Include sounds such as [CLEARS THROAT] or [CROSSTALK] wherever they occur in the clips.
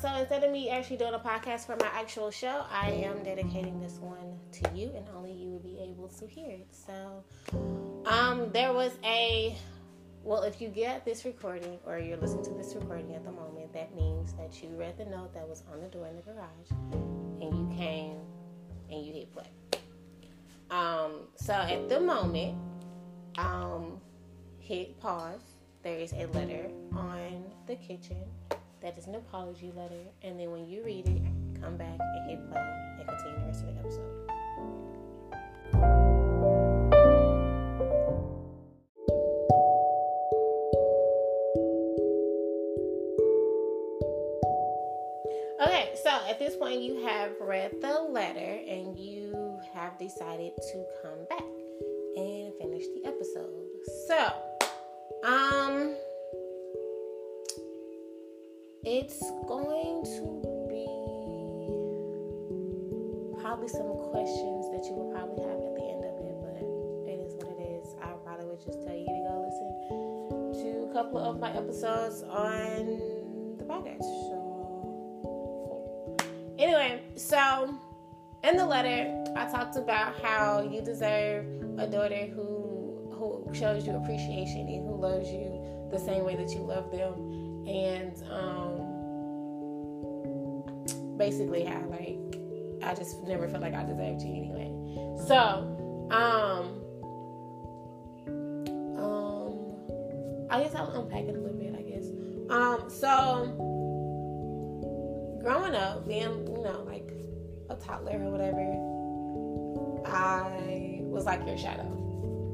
So instead of me actually doing a podcast for my actual show, I am dedicating this one to you, and only you will be able to hear it. So, um, there was a well, if you get this recording or you're listening to this recording at the moment, that means that you read the note that was on the door in the garage, and you came and you hit play. Um, so at the moment, um, hit pause. There is a letter on the kitchen that is an apology letter, and then when you read it, come back and hit play and continue the rest of the episode. Okay, so at this point, you have read the letter and you have decided to come back and finish the episode. So, um, it's going to be probably some questions that you will probably have at the end of it, but it is what it is. I probably would just tell you to go listen to a couple of my episodes on the podcast. So, anyway, so in the letter, I talked about how you deserve a daughter who who shows you appreciation and who loves you the same way that you love them, and um, basically how like I just never felt like I deserved you anyway. So, um, um, I guess I'll unpack it a little bit. I guess. Um, so growing up, being you know like a toddler or whatever, I was like your shadow.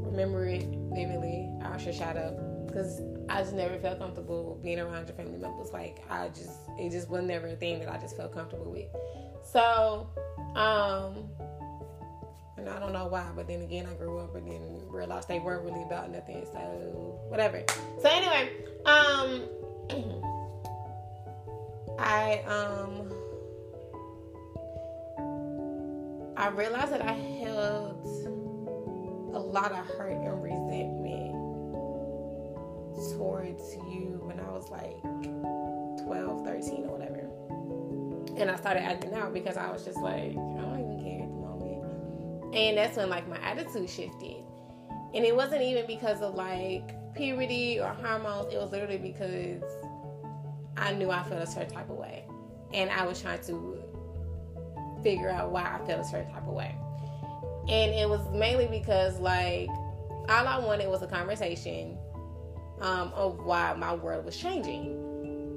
Remember it vividly. I was your shadow because I just never felt comfortable being around your family members. Like I just, it just was never a thing that I just felt comfortable with. So, um, and I don't know why, but then again, I grew up and then realized they weren't really about nothing. So whatever. So anyway, um, [CLEARS THROAT] I um, I realized that I held a lot of hurt and resentment towards you when I was like 12, 13 or whatever. And I started acting out because I was just like, I don't even care at the moment. And that's when like my attitude shifted. And it wasn't even because of like puberty or hormones. It was literally because I knew I felt a certain type of way. And I was trying to figure out why I felt a certain type of way. And it was mainly because like all I wanted was a conversation um, of why my world was changing.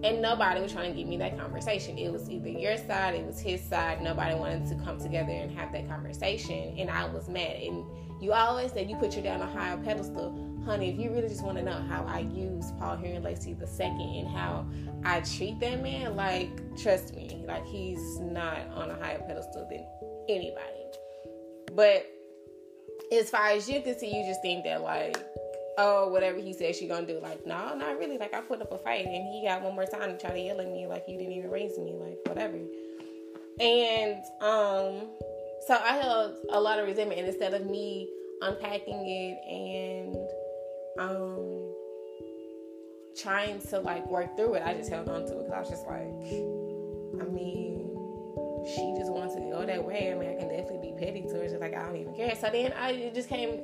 And nobody was trying to give me that conversation. It was either your side, it was his side. Nobody wanted to come together and have that conversation. And I was mad. And you always said you put you down a higher pedestal. Honey, if you really just want to know how I use Paul Henry Lacy the second and how I treat that man, like, trust me, like, he's not on a higher pedestal than anybody. But as far as you can see, you just think that, like, oh, whatever he says she gonna do. Like, no, not really. Like, I put up a fight, and he got one more time to try to yell at me, like, you didn't even raise me, like, whatever. And um, so I held a lot of resentment, and instead of me unpacking it and um trying to like work through it, I just held on to it because I was just like, I mean, she just wants to go that way. I mean, I can definitely be petty to her, just like I don't even care. So then I it just came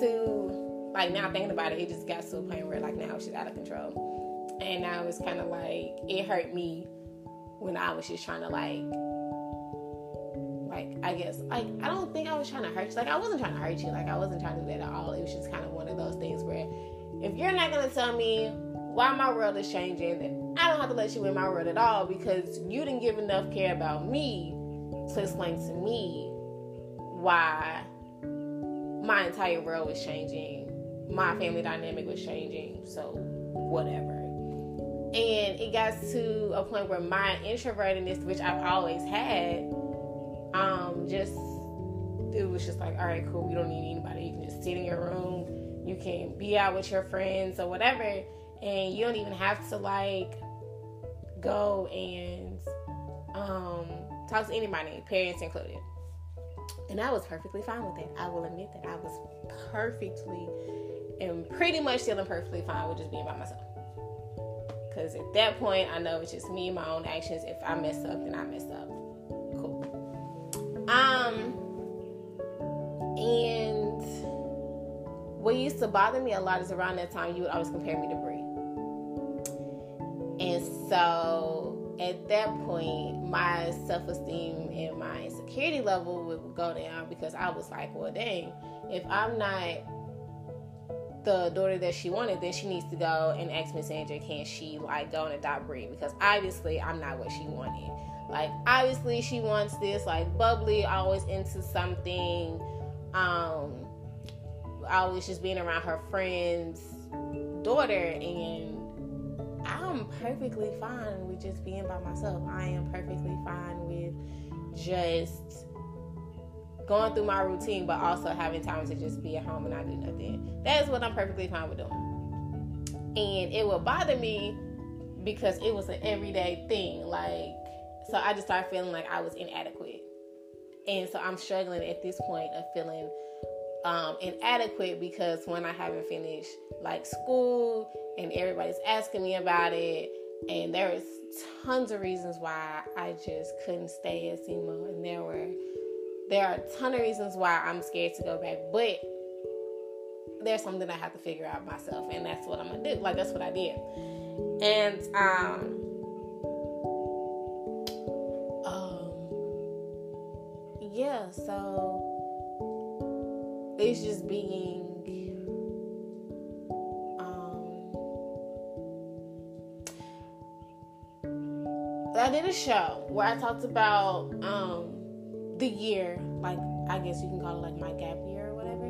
to like now thinking about it, it just got to a point where like now she's out of control, and now it's kind of like it hurt me when I was just trying to like like I guess like I don't think I was trying to hurt you. Like I wasn't trying to hurt you. Like I wasn't trying to do that at all. It was just kind of one of those things where if you're not gonna tell me why my world is changing, then I don't have to let you in my world at all because you didn't give enough care about me to explain to me why my entire world was changing, my family dynamic was changing, so whatever. And it got to a point where my introvertedness, which I've always had, um, just it was just like, all right, cool. we don't need anybody. You can just sit in your room. You can be out with your friends or whatever, and you don't even have to like go and um, talk to anybody, parents included. And I was perfectly fine with it. I will admit that I was perfectly and pretty much feeling perfectly fine with just being by myself. because at that point I know it's just me, my own actions. If I mess up, then I mess up. Cool. Um, and what used to bother me a lot is around that time you would always compare me to Brie. And so at that point, my self esteem and my insecurity level would go down because I was like, well, dang, if I'm not the daughter that she wanted, then she needs to go and ask Miss Sandra, can she like go and adopt Brie? Because obviously I'm not what she wanted. Like obviously she wants this like bubbly, always into something, um, always just being around her friends' daughter and I'm perfectly fine with just being by myself. I am perfectly fine with just going through my routine, but also having time to just be at home and not do nothing. That is what I'm perfectly fine with doing. And it would bother me because it was an everyday thing. Like, so I just started feeling like I was inadequate. And so I'm struggling at this point of feeling um, inadequate because when I haven't finished like school and everybody's asking me about it, and there was tons of reasons why I just couldn't stay at SEMO, and there were there are a ton of reasons why I'm scared to go back, but there's something I have to figure out myself, and that's what I'm gonna do. Like that's what I did, and um, um, yeah. So it's just being. Um, I did a show where I talked about um the year, like I guess you can call it like my gap year or whatever,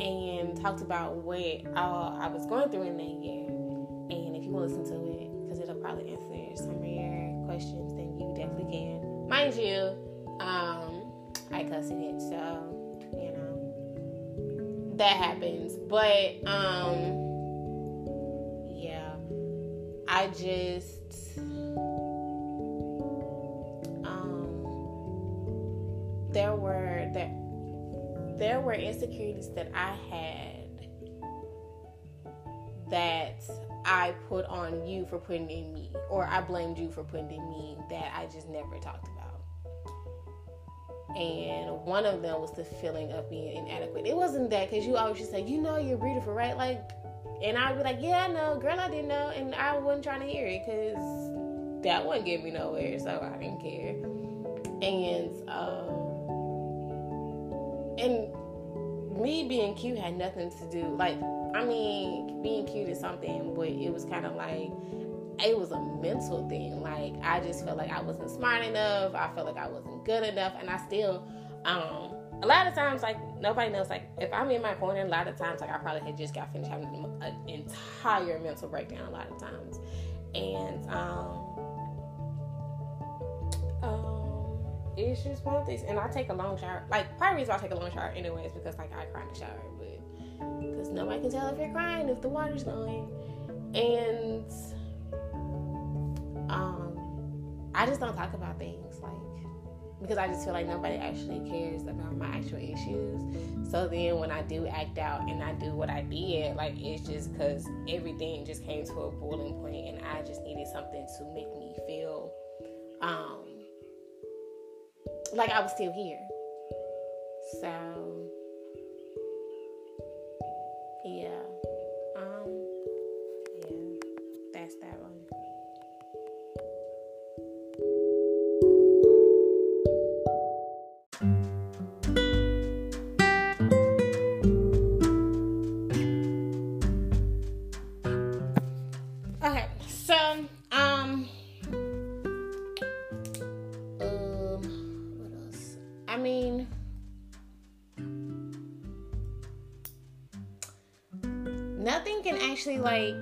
and talked about what uh, I was going through in that year. And if you want to listen to it, because it'll probably answer some of your questions, then you definitely can. Mind you, um, I cussed it, so you know that happens. But um, yeah, I just there were insecurities that I had that I put on you for putting in me, or I blamed you for putting in me that I just never talked about. And one of them was the feeling of being inadequate. It wasn't that because you always just say, you know, you're beautiful, right? Like, and I'd be like, yeah, I know, girl, I didn't know, and I wasn't trying to hear it because that wouldn't get me nowhere, so I didn't care. And um, and me being cute had nothing to do like i mean being cute is something but it was kind of like it was a mental thing. Like i just felt like i wasn't smart enough. I felt like i wasn't good enough. And i still um a lot of times like nobody knows like if i'm in my corner a lot of times like i probably had just got finished having an entire mental breakdown a lot of times. And um it's just one. And I take a long shower. Like, part of the reason I take a long shower anyway is because, like, I cry in the shower. But, because nobody can tell if you're crying if the water's going. And, um, I just don't talk about things, like, because I just feel like nobody actually cares about my actual issues. So then when I do act out and I do what I did, like, it's just because everything just came to a boiling point and I just needed something to make me feel, um, like I was still here. So yeah. Actually like.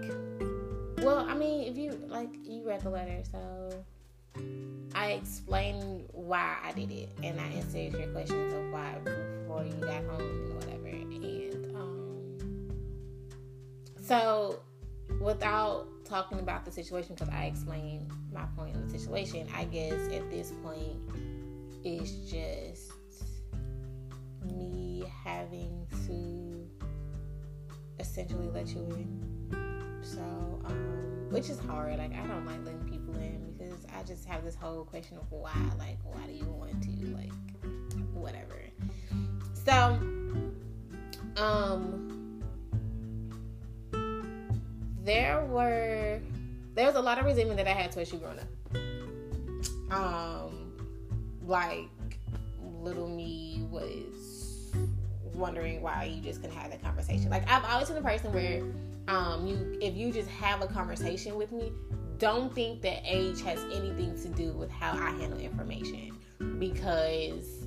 Well, I mean, if you like, you read the letter, so I explained why I did it, and I answered your questions of why before you got home and whatever. And um, so, without talking about the situation, because I explained my point in the situation, I guess at this point it's just me having to essentially let you in. So, um, which is hard. Like I don't like letting people in because I just have this whole question of why. Like why do you want to? Like whatever. So, um, there were there was a lot of resentment that I had towards you growing up. Um, like little me was wondering why you just couldn't have that conversation. Like I've always been a person where um you if you just have a conversation with me, don't think that age has anything to do with how I handle information because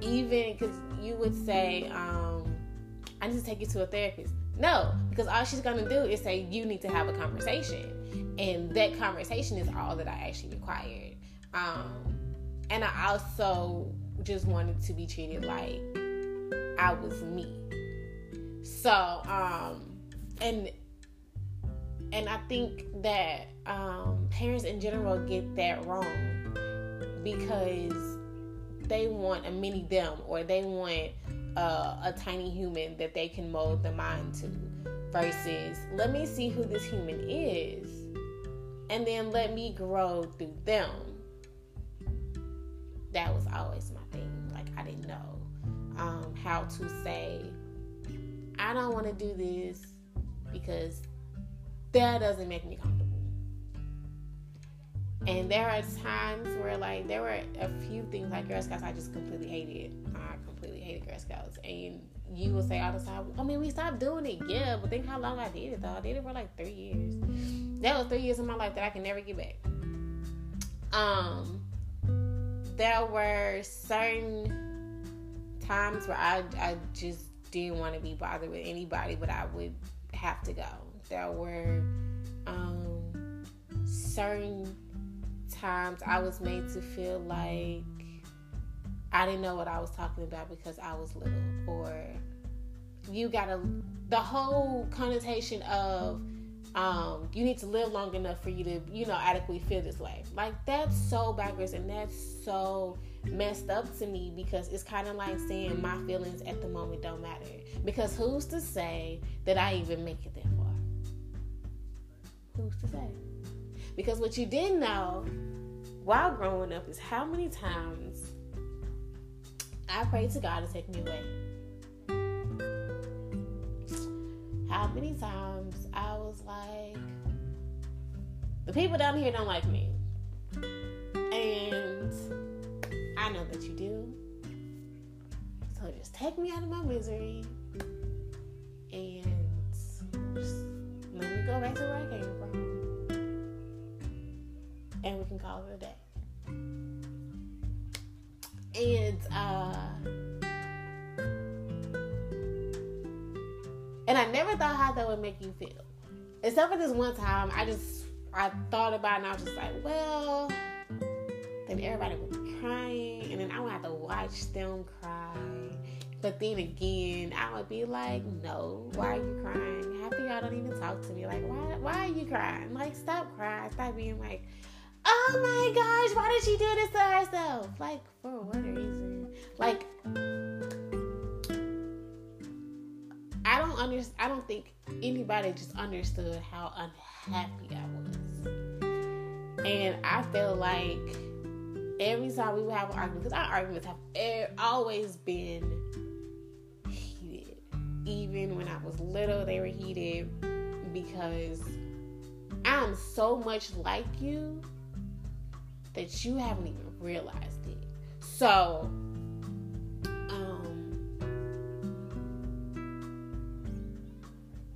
even because you would say um I need to take you to a therapist. No, because all she's gonna do is say you need to have a conversation, and that conversation is all that I actually required. Um, and I also just wanted to be treated like I was me. So, um, and and I think that um, parents in general get that wrong because they want a mini them or they want uh, a tiny human that they can mold the mind to versus let me see who this human is and then let me grow through them that was always my thing like i didn't know um, how to say i don't want to do this because that doesn't make me comfortable. And there are times where like there were a few things like girl scouts i just completely hated. I completely hated girl scouts. And you will say all the time i mean we stopped doing it yeah but think how long i did it though. I did it for like three years. That was three years of my life that i can never get back. Um there were certain times where i i just didn't want to be bothered with anybody but i would have to go there were um certain times I was made to feel like I didn't know what I was talking about because I was little, or you gotta the whole connotation of um, you need to live long enough for you to, you know, adequately feel this way. Like that's so backwards and that's so messed up to me because it's kind of like saying my feelings at the moment don't matter. Because who's to say that I even make it that far? Who's to say? Because what you didn't know while growing up is how many times I prayed to God to take me away. How many times I was like, the people down here don't like me. And I know that you do. So just take me out of my misery and just let me go back to where I came from and we can call it a day. And uh and I never thought how that would make you feel. Except for this one time, I just I thought about it and I was just like, well, then everybody would be crying, and then I would have to watch them cry. But then again, I would be like, no, why are you crying? Half of y'all don't even talk to me. Like, why why are you crying? Like, stop crying. Stop being like, oh my gosh, why did she do this to herself? Like, for what reason? Like, I don't understand. I don't think anybody just understood how unhappy I was, and I feel like every time we would have an argument, because our arguments have always been heated. Even when I was little, they were heated because I'm so much like you that you haven't even realized it. So, um,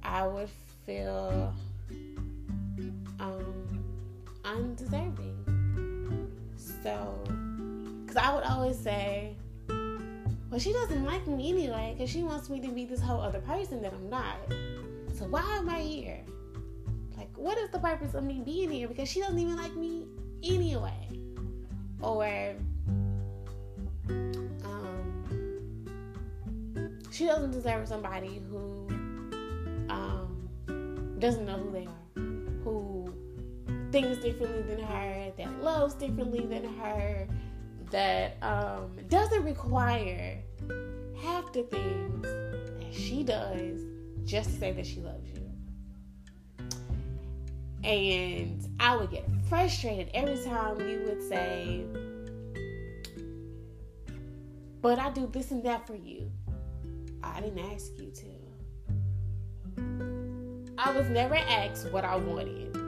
I would feel um, undeserving. So, because I would always say, well, she doesn't like me anyway because she wants me to be this whole other person that I'm not. So, why am I here? Like, what is the purpose of me being here? Because she doesn't even like me anyway. Or um, she doesn't deserve somebody who um, doesn't know who they are, who thinks differently than her, that loves differently than her, that um, doesn't require half the things that she does just to say that she loves you. And I would get frustrated every time you would say, But I do this and that for you. I didn't ask you to. I was never asked what I wanted.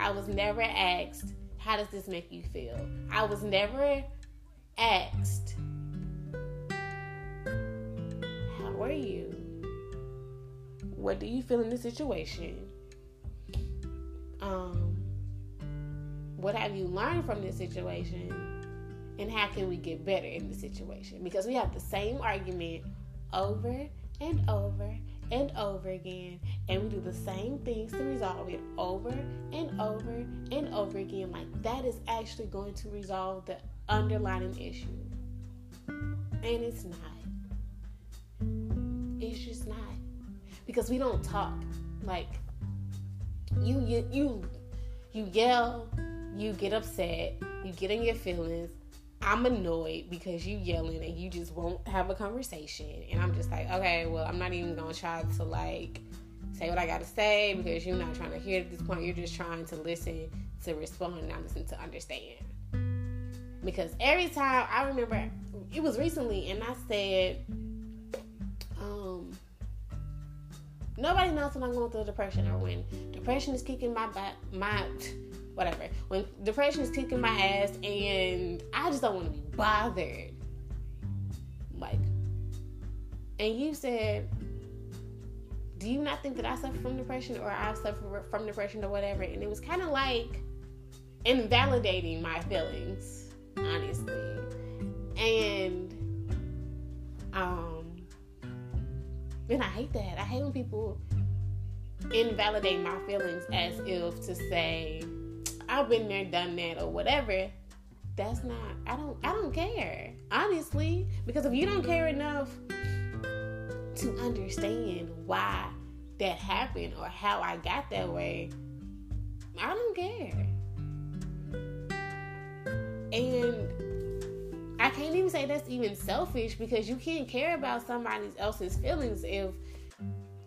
I was never asked, How does this make you feel? I was never asked, How are you? What do you feel in this situation? Um, what have you learned from this situation? And how can we get better in the situation? Because we have the same argument over and over and over again, and we do the same things to resolve it over and over and over again. Like that is actually going to resolve the underlying issue. And it's not. It's just not. Because we don't talk. Like you you you yell, you get upset, you get in your feelings. I'm annoyed because you yelling and you just won't have a conversation. And I'm just like, okay, well, I'm not even gonna try to like say what I gotta say because you're not trying to hear at this point. You're just trying to listen to respond not listen to understand. Because every time I remember it was recently and I said, um, nobody knows when I'm going through depression or when depression is kicking my butt, my whatever. When depression is kicking my ass and I just don't want to be bothered. Like, and you said, do you not think that I suffer from depression or I've suffered from depression or whatever? And it was kind of like invalidating my feelings, honestly. And, um, and I hate that. I hate when people invalidate my feelings as if to say, I've been there, done that, or whatever. That's not. I don't. I don't care honestly because if you don't care enough to understand why that happened or how I got that way, I don't care. And I can't even say that's even selfish because you can't care about somebody else's feelings if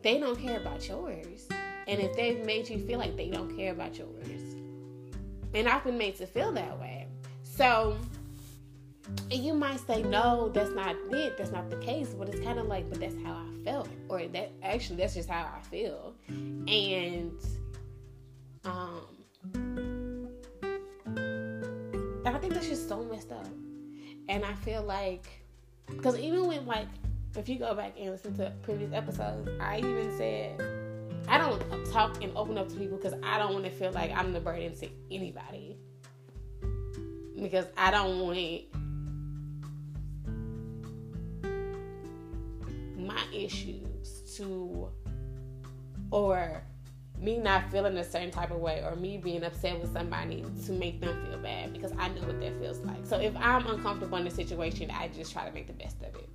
they don't care about yours. And if they've made you feel like they don't care about yours. And I've been made to feel that way. So, you might say, no, that's not it. That's not the case. But it's kind of like, but that's how I felt. Or that actually, that's just how I feel. And, um, I think that's just so messed up. And I feel like, because even when, like, if you go back and listen to previous episodes, I even said, I don't talk and open up to people because I don't want to feel like I'm the burden to anybody. Because I don't want my issues to, or me not feeling a certain type of way, or me being upset with somebody to make them feel bad because I know what that feels like. So if I'm uncomfortable in the situation, I just try to make the best of it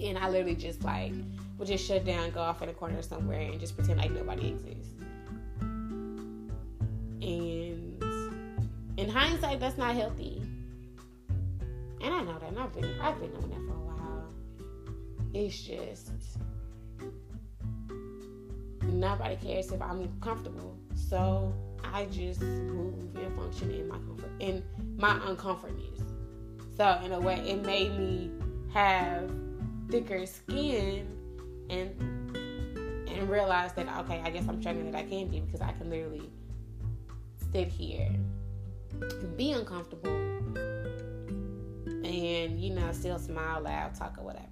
and I literally just like would just shut down, go off in a corner somewhere, and just pretend like nobody exists. And in hindsight, that's not healthy. And I know that. And I've been I've been doing that for a while. It's just nobody cares if I'm comfortable. So I just move and function in my comfort in my uncomfortness. So in a way, it made me have thicker skin and and realize that okay, I guess I'm stronger than I can be because I can literally sit here and be uncomfortable and you know still smile loud, talk or whatever.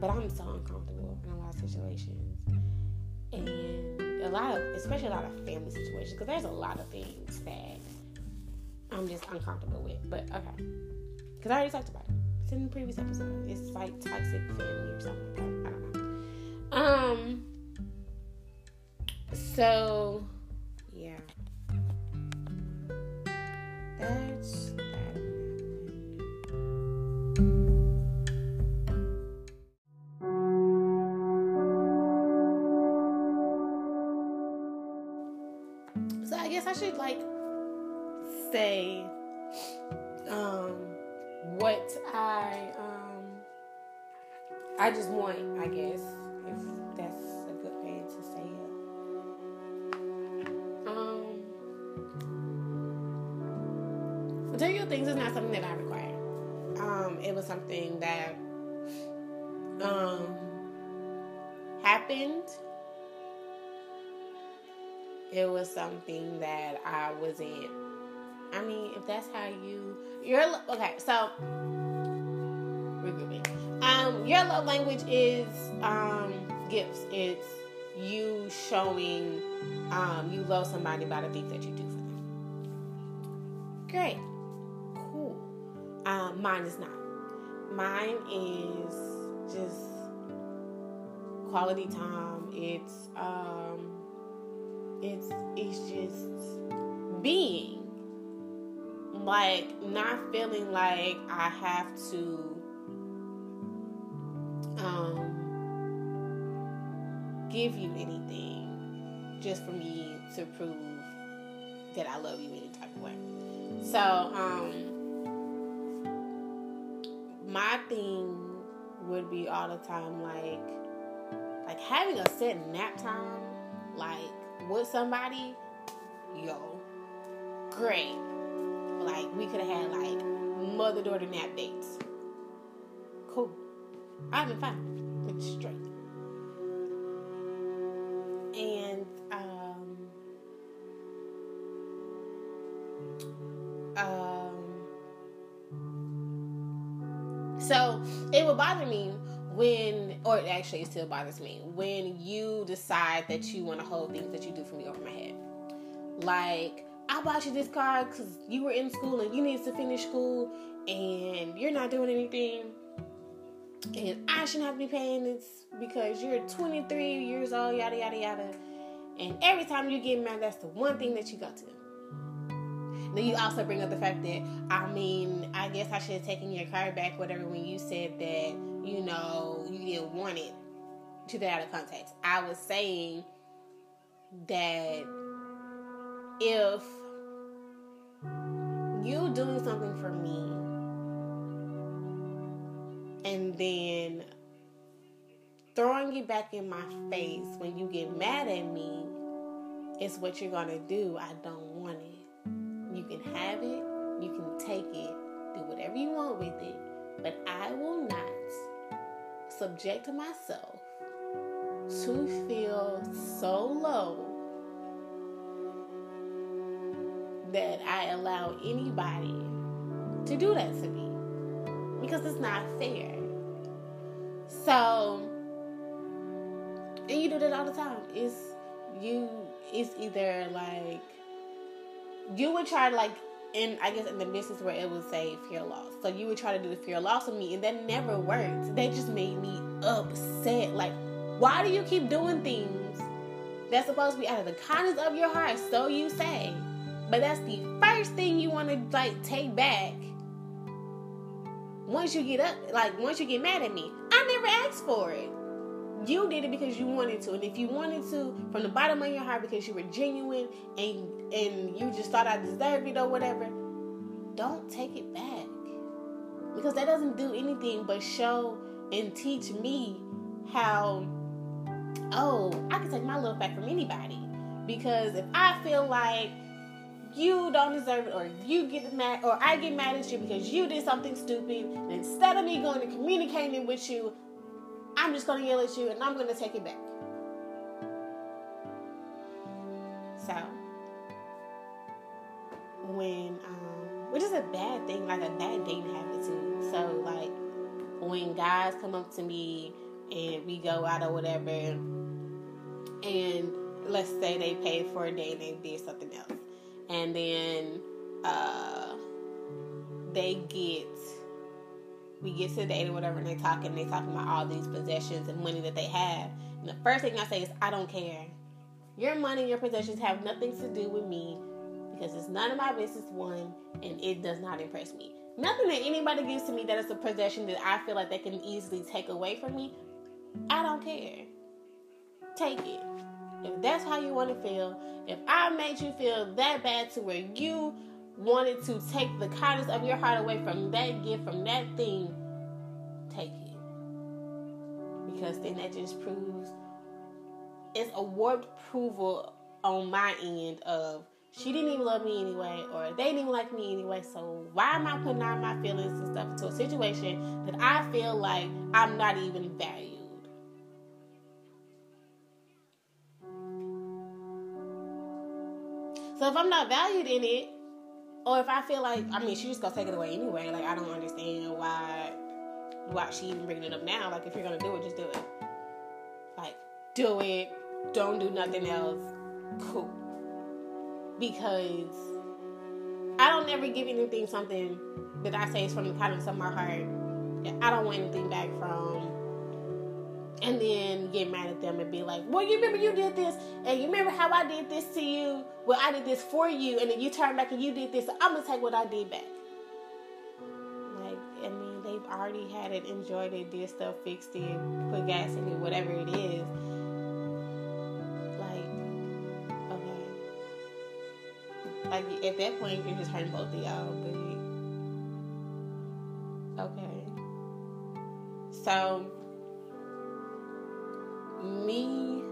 But I'm so uncomfortable in a lot of situations and a lot of especially a lot of family situations because there's a lot of things that I'm just uncomfortable with. But okay, because I already talked about it. It's in the previous episode. It's like toxic family or something that. I don't know. Um. So, yeah. That's that. So I guess I should like say um what I um I just want, I guess, something that um happened. It was something that I wasn't. I mean, if that's how you, you're okay. So regrouping. Um, your love language is um gifts. It's you showing um you love somebody by the things that you do for them. Great, cool. Um, mine is not. Mine is just quality time. It's um it's it's just being like not feeling like I have to um give you anything just for me to prove that I love you any type of way. So um my thing would be all the time like like having a set nap time like with somebody yo great. Like we could have had like mother daughter nap dates. Cool. I've been fine. It's straight. And um it would bother me when, or actually, it still bothers me when you decide that you want to hold things that you do for me over my head. Like, I bought you this car because you were in school and you needed to finish school and you're not doing anything. And I shouldn't have to be paying this because you're 23 years old, yada, yada, yada. And every time you get mad, that's the one thing that you go to. Then you also bring up the fact that, I mean, I guess I should have taken your car back, whatever, when you said that you know, you didn't want it to that out of context. I was saying that if you doing something for me and then throwing it back in my face when you get mad at me is what you're gonna do. I don't want it. Can have it, you can take it, do whatever you want with it, but I will not subject myself to feel so low that I allow anybody to do that to me because it's not fair. So, and you do that all the time. It's you. It's either like you would try to like in I guess in the business where it would say fear loss. So you would try to do the fear loss with me, and that never worked. That just made me upset. Like, why do you keep doing things that's supposed to be out of the kindness of your heart? So you say, but that's the first thing you want to like take back. Once you get up, like once you get mad at me, I never asked for it. You did it because you wanted to, and if you wanted to from the bottom of your heart because you were genuine and and you just thought I deserved it or whatever, don't take it back because that doesn't do anything but show and teach me how. Oh, I can take my love back from anybody because if I feel like you don't deserve it or you get mad or I get mad at you because you did something stupid and instead of me going and communicating with you I'm just going to yell at you and I'm going to take it back. So, when, um, which is a bad thing, like a bad dating habit too. So, like, when guys come up to me and we go out or whatever, and let's say they paid for a date and they did something else, and then uh, they get we get to the date or whatever, and they talking, they talking about all these possessions and money that they have. And the first thing I say is, I don't care. Your money your possessions have nothing to do with me because it's none of my business, one, and it does not impress me. Nothing that anybody gives to me that is a possession that I feel like they can easily take away from me, I don't care. Take it. If that's how you want to feel, if I made you feel that bad to where you wanted to take the kindness of your heart away from that gift, from that thing, take it. Because then that just proves it's a warped approval on my end of she didn't even love me anyway, or they didn't even like me anyway. So why am I putting out my feelings and stuff into a situation that I feel like I'm not even valued? So if I'm not valued in it, or if I feel like I mean she's just gonna take it away anyway, like I don't understand why why she even bringing it up now. Like if you're gonna do it, just do it. Like do it. Don't do nothing else. Cool because I don't ever give anything something that I say is from the kindness of my heart. I don't want anything back from. And then get mad at them and be like, well, you remember you did this, and you remember how I did this to you? Well, I did this for you, and then you turn back and you did this. So I'm gonna take what I did back. Like, I mean, they've already had it, enjoyed it, did stuff, fixed it, put gas in it, whatever it is Like okay. Like at that point, you're just hurting both of y'all. But okay. So me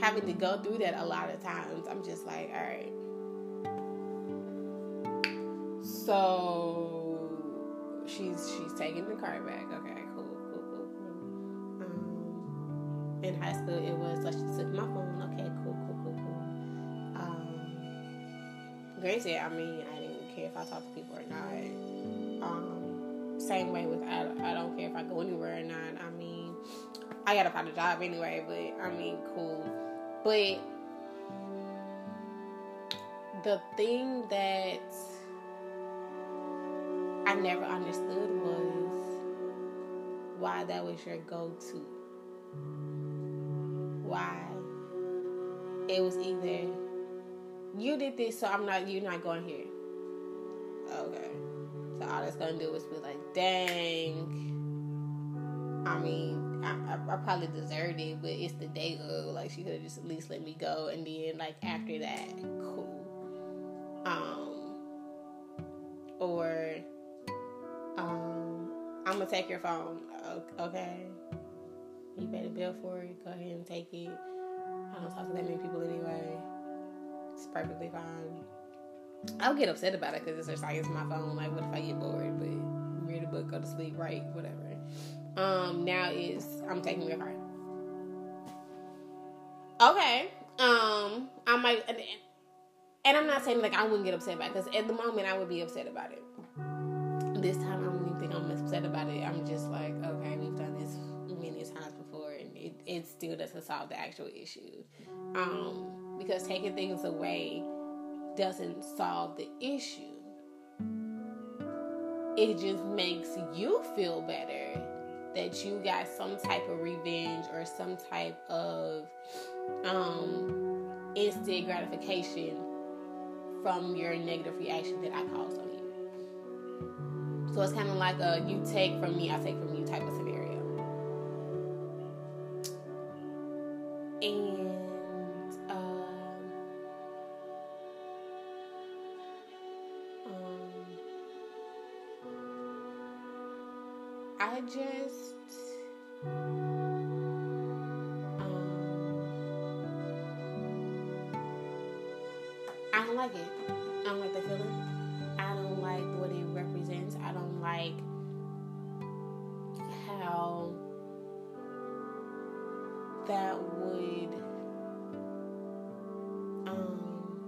having to go through that a lot of times, I'm just like, all right. So she's she's taking the car back. Okay, cool, cool, cool, cool. Um, in high school, it was like she took my phone. Okay, cool, cool cool, cool. Um, granted, I mean, I didn't care if I talked to people or not. Um, same way with I, I don't care if I go anywhere or not. I gotta find a job anyway, but I mean, cool. But the thing that I never understood was why that was your go to. Why it was either you did this, so I'm not. You're not going here. Okay. So all that's gonna do is be like, dang. I mean, I, I, I probably deserved it, but it's the day of. Like she could have just at least let me go, and then like after that, cool. Um. Or, um, I'm gonna take your phone. Okay. You paid a bill for it. Go ahead and take it. I don't talk to that many people anyway. It's perfectly fine. I'll get upset about it because it's just like it's my phone. Like, what if I get bored? But read a book, go to sleep, write, whatever. Um, now is I'm taking your car. Okay. Um, I might, and I'm not saying like I wouldn't get upset about it because at the moment I would be upset about it. This time I don't even think I'm upset about it. I'm just like, okay, we've done this many times before, and it, it still doesn't solve the actual issue. Um because taking things away doesn't solve the issue. It just makes you feel better that you got some type of revenge or some type of um, instant gratification from your negative reaction that I caused on you. So it's kind of like a you take from me, I take from you type of scenario. I just um, I don't like it. I don't like the feeling. I don't like what it represents. I don't like how that would um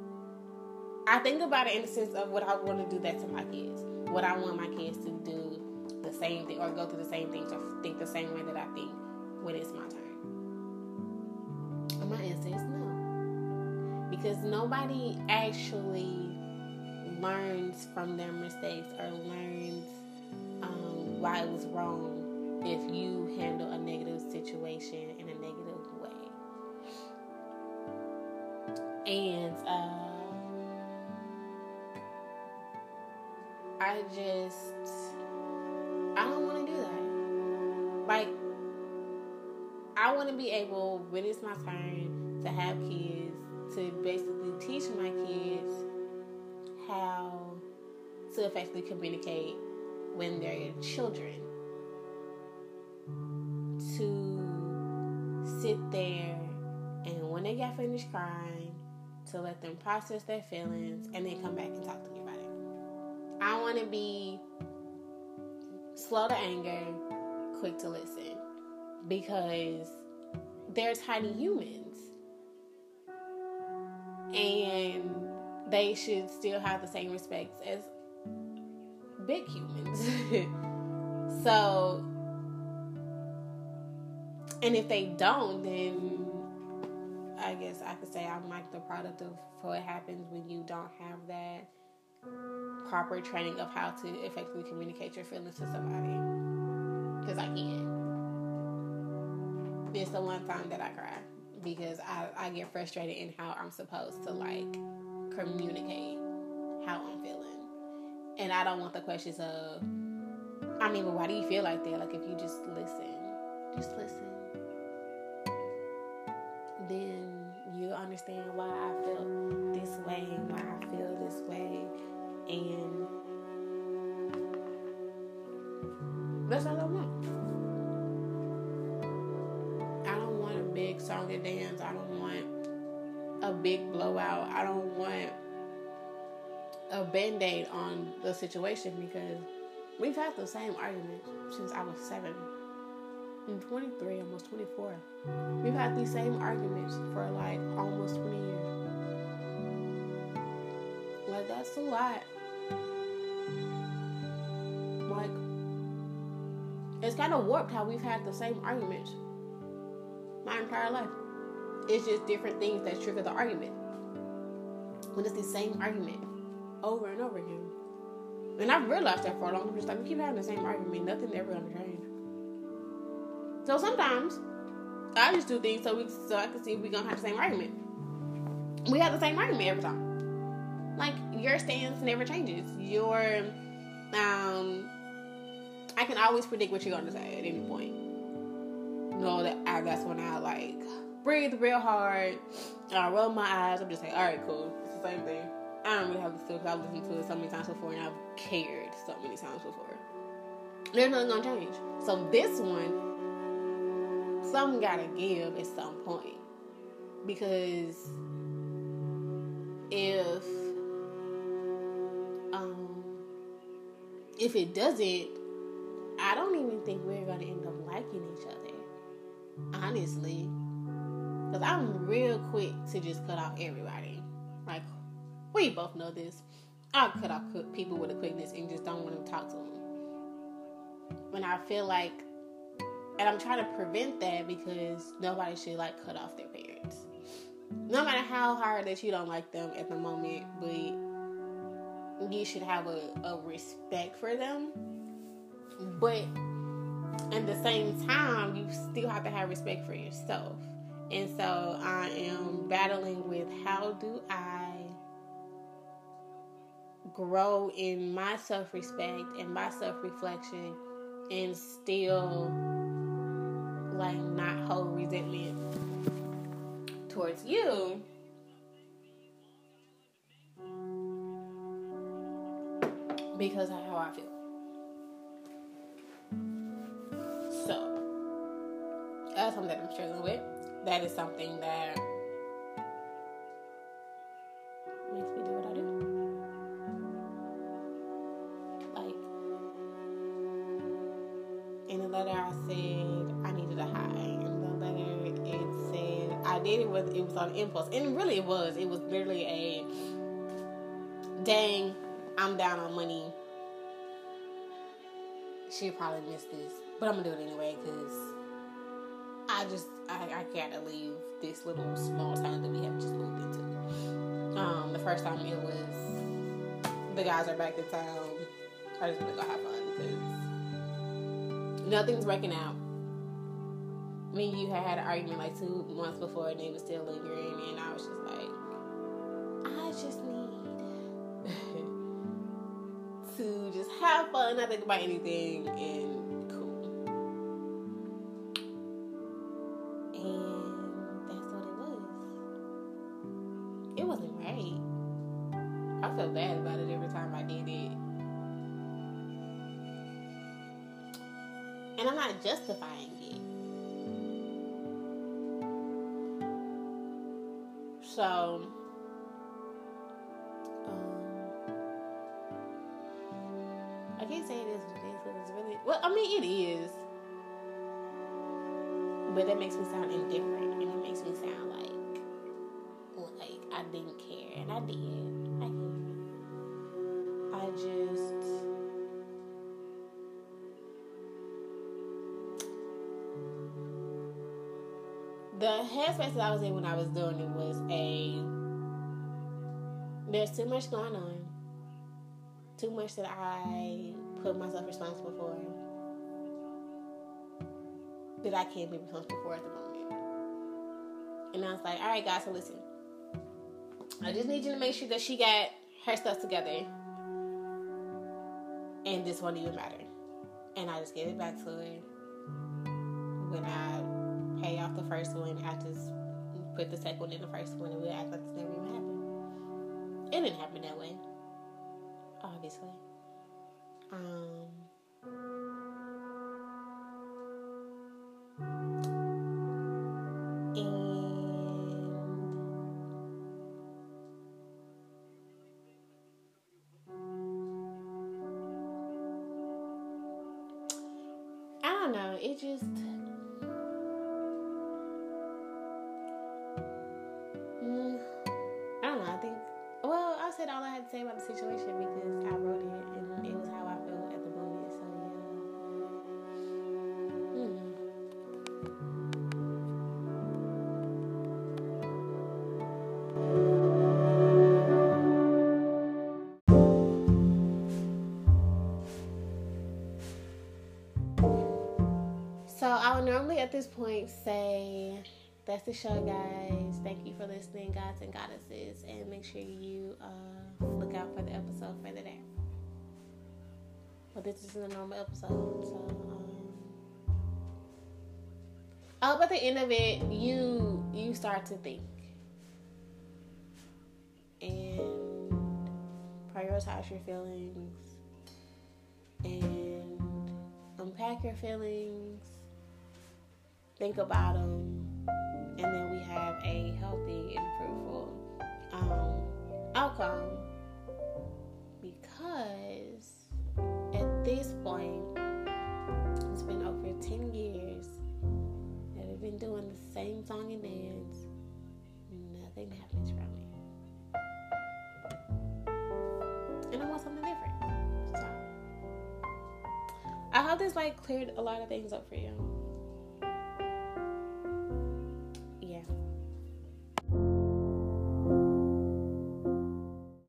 I think about it in the sense of what I want to do that to my kids. What I want my kids to do same thing or go through the same thing to think the same way that I think when it's my turn? And my answer is no. Because nobody actually learns from their mistakes or learns um, why it was wrong if you handle a negative situation in a negative way. And uh, I just I want to be able, when it's my turn, to have kids, to basically teach my kids how to effectively communicate when they're children. To sit there and when they get finished crying, to let them process their feelings and then come back and talk to me about it. I want to be slow to anger, quick to listen because they're tiny humans and they should still have the same respects as big humans. [LAUGHS] so, and if they don't, then I guess I could say I'm like the product of what happens when you don't have that proper training of how to effectively communicate your feelings to somebody. Because I can. It's the one time that I cry because I, I get frustrated in how I'm supposed to like communicate how I'm feeling. And I don't want the questions of, I mean, but why do you feel like that? Like if you just listen, just listen, then you understand why I feel this way, and why I feel this way, and that's all I want. I don't want a big blowout. I don't want a band aid on the situation because we've had the same argument since I was seven. I'm 23, almost 24. We've had these same arguments for like almost 20 years. Like, that's a lot. Like, it's kind of warped how we've had the same arguments my entire life. It's just different things that trigger the argument. When it's the same argument over and over again. And I've realized that for a long time. Just like we keep having the same argument, nothing ever gonna change. So sometimes I just do things so we so I can see we gonna have the same argument. We have the same argument every time. Like your stance never changes. Your um I can always predict what you're gonna say at any point. know that I, that's when I like breathe real hard. And I roll my eyes. I'm just like, all right, cool. It's the same thing. I don't really have to because I've listened to it so many times before and I've cared so many times before. There's nothing gonna change. So this one, something gotta give at some point. Because if um if it doesn't, I don't even think we're gonna end up liking each other. Honestly. Because I'm real quick to just cut off everybody. Like, we both know this. I'll cut off people with a quickness and just don't want to talk to them. When I feel like, and I'm trying to prevent that because nobody should like cut off their parents. No matter how hard that you don't like them at the moment, but you should have a, a respect for them. But at the same time, you still have to have respect for yourself. And so I am battling with how do I grow in my self respect and my self reflection and still like not hold resentment towards you. Because of how I feel. So, that's something that I'm struggling with that is something that makes me do what I do. Like in the letter, I said I needed a high. In the letter, it said I did it with it was on impulse, and really it was. It was literally a dang. I'm down on money. She'll probably missed this, but I'm gonna do it anyway because I just I, I gotta leave this little small town that we have just moved into. Um, the first time it was the guys are back in town. I just want to go have fun because nothing's working out. Me and you had had an argument like two months before, and it was still lingering, and I was just like, I just need [LAUGHS] to just have fun, not think about anything, and mean, it is, but that makes me sound indifferent, and it makes me sound like like I didn't care, and I did. I cared. I just. The headspace that I was in when I was doing it was a there's too much going on, too much that I put myself responsible for that I can't be responsible for at the moment. And I was like, all right, guys, so listen. I just need you to make sure that she got her stuff together. And this won't even matter. And I just gave it back to her. When I pay off the first one, I just put the second one in the first one and we act like this never even happened. It didn't happen that way. Obviously. Um it just mm, I don't know. I think well, I said all I had to say about the situation because normally at this point say that's the show, guys. Thank you for listening, gods and goddesses, and make sure you uh, look out for the episode for the day. Well, this isn't a normal episode, so. Um, I hope at the end of it, you you start to think and prioritize your feelings and unpack your feelings think about them, and then we have a healthy and fruitful um, outcome. Because at this point, it's been over 10 years that we've been doing the same song and dance. Nothing happens from it. And I want something different. So I hope this like cleared a lot of things up for you.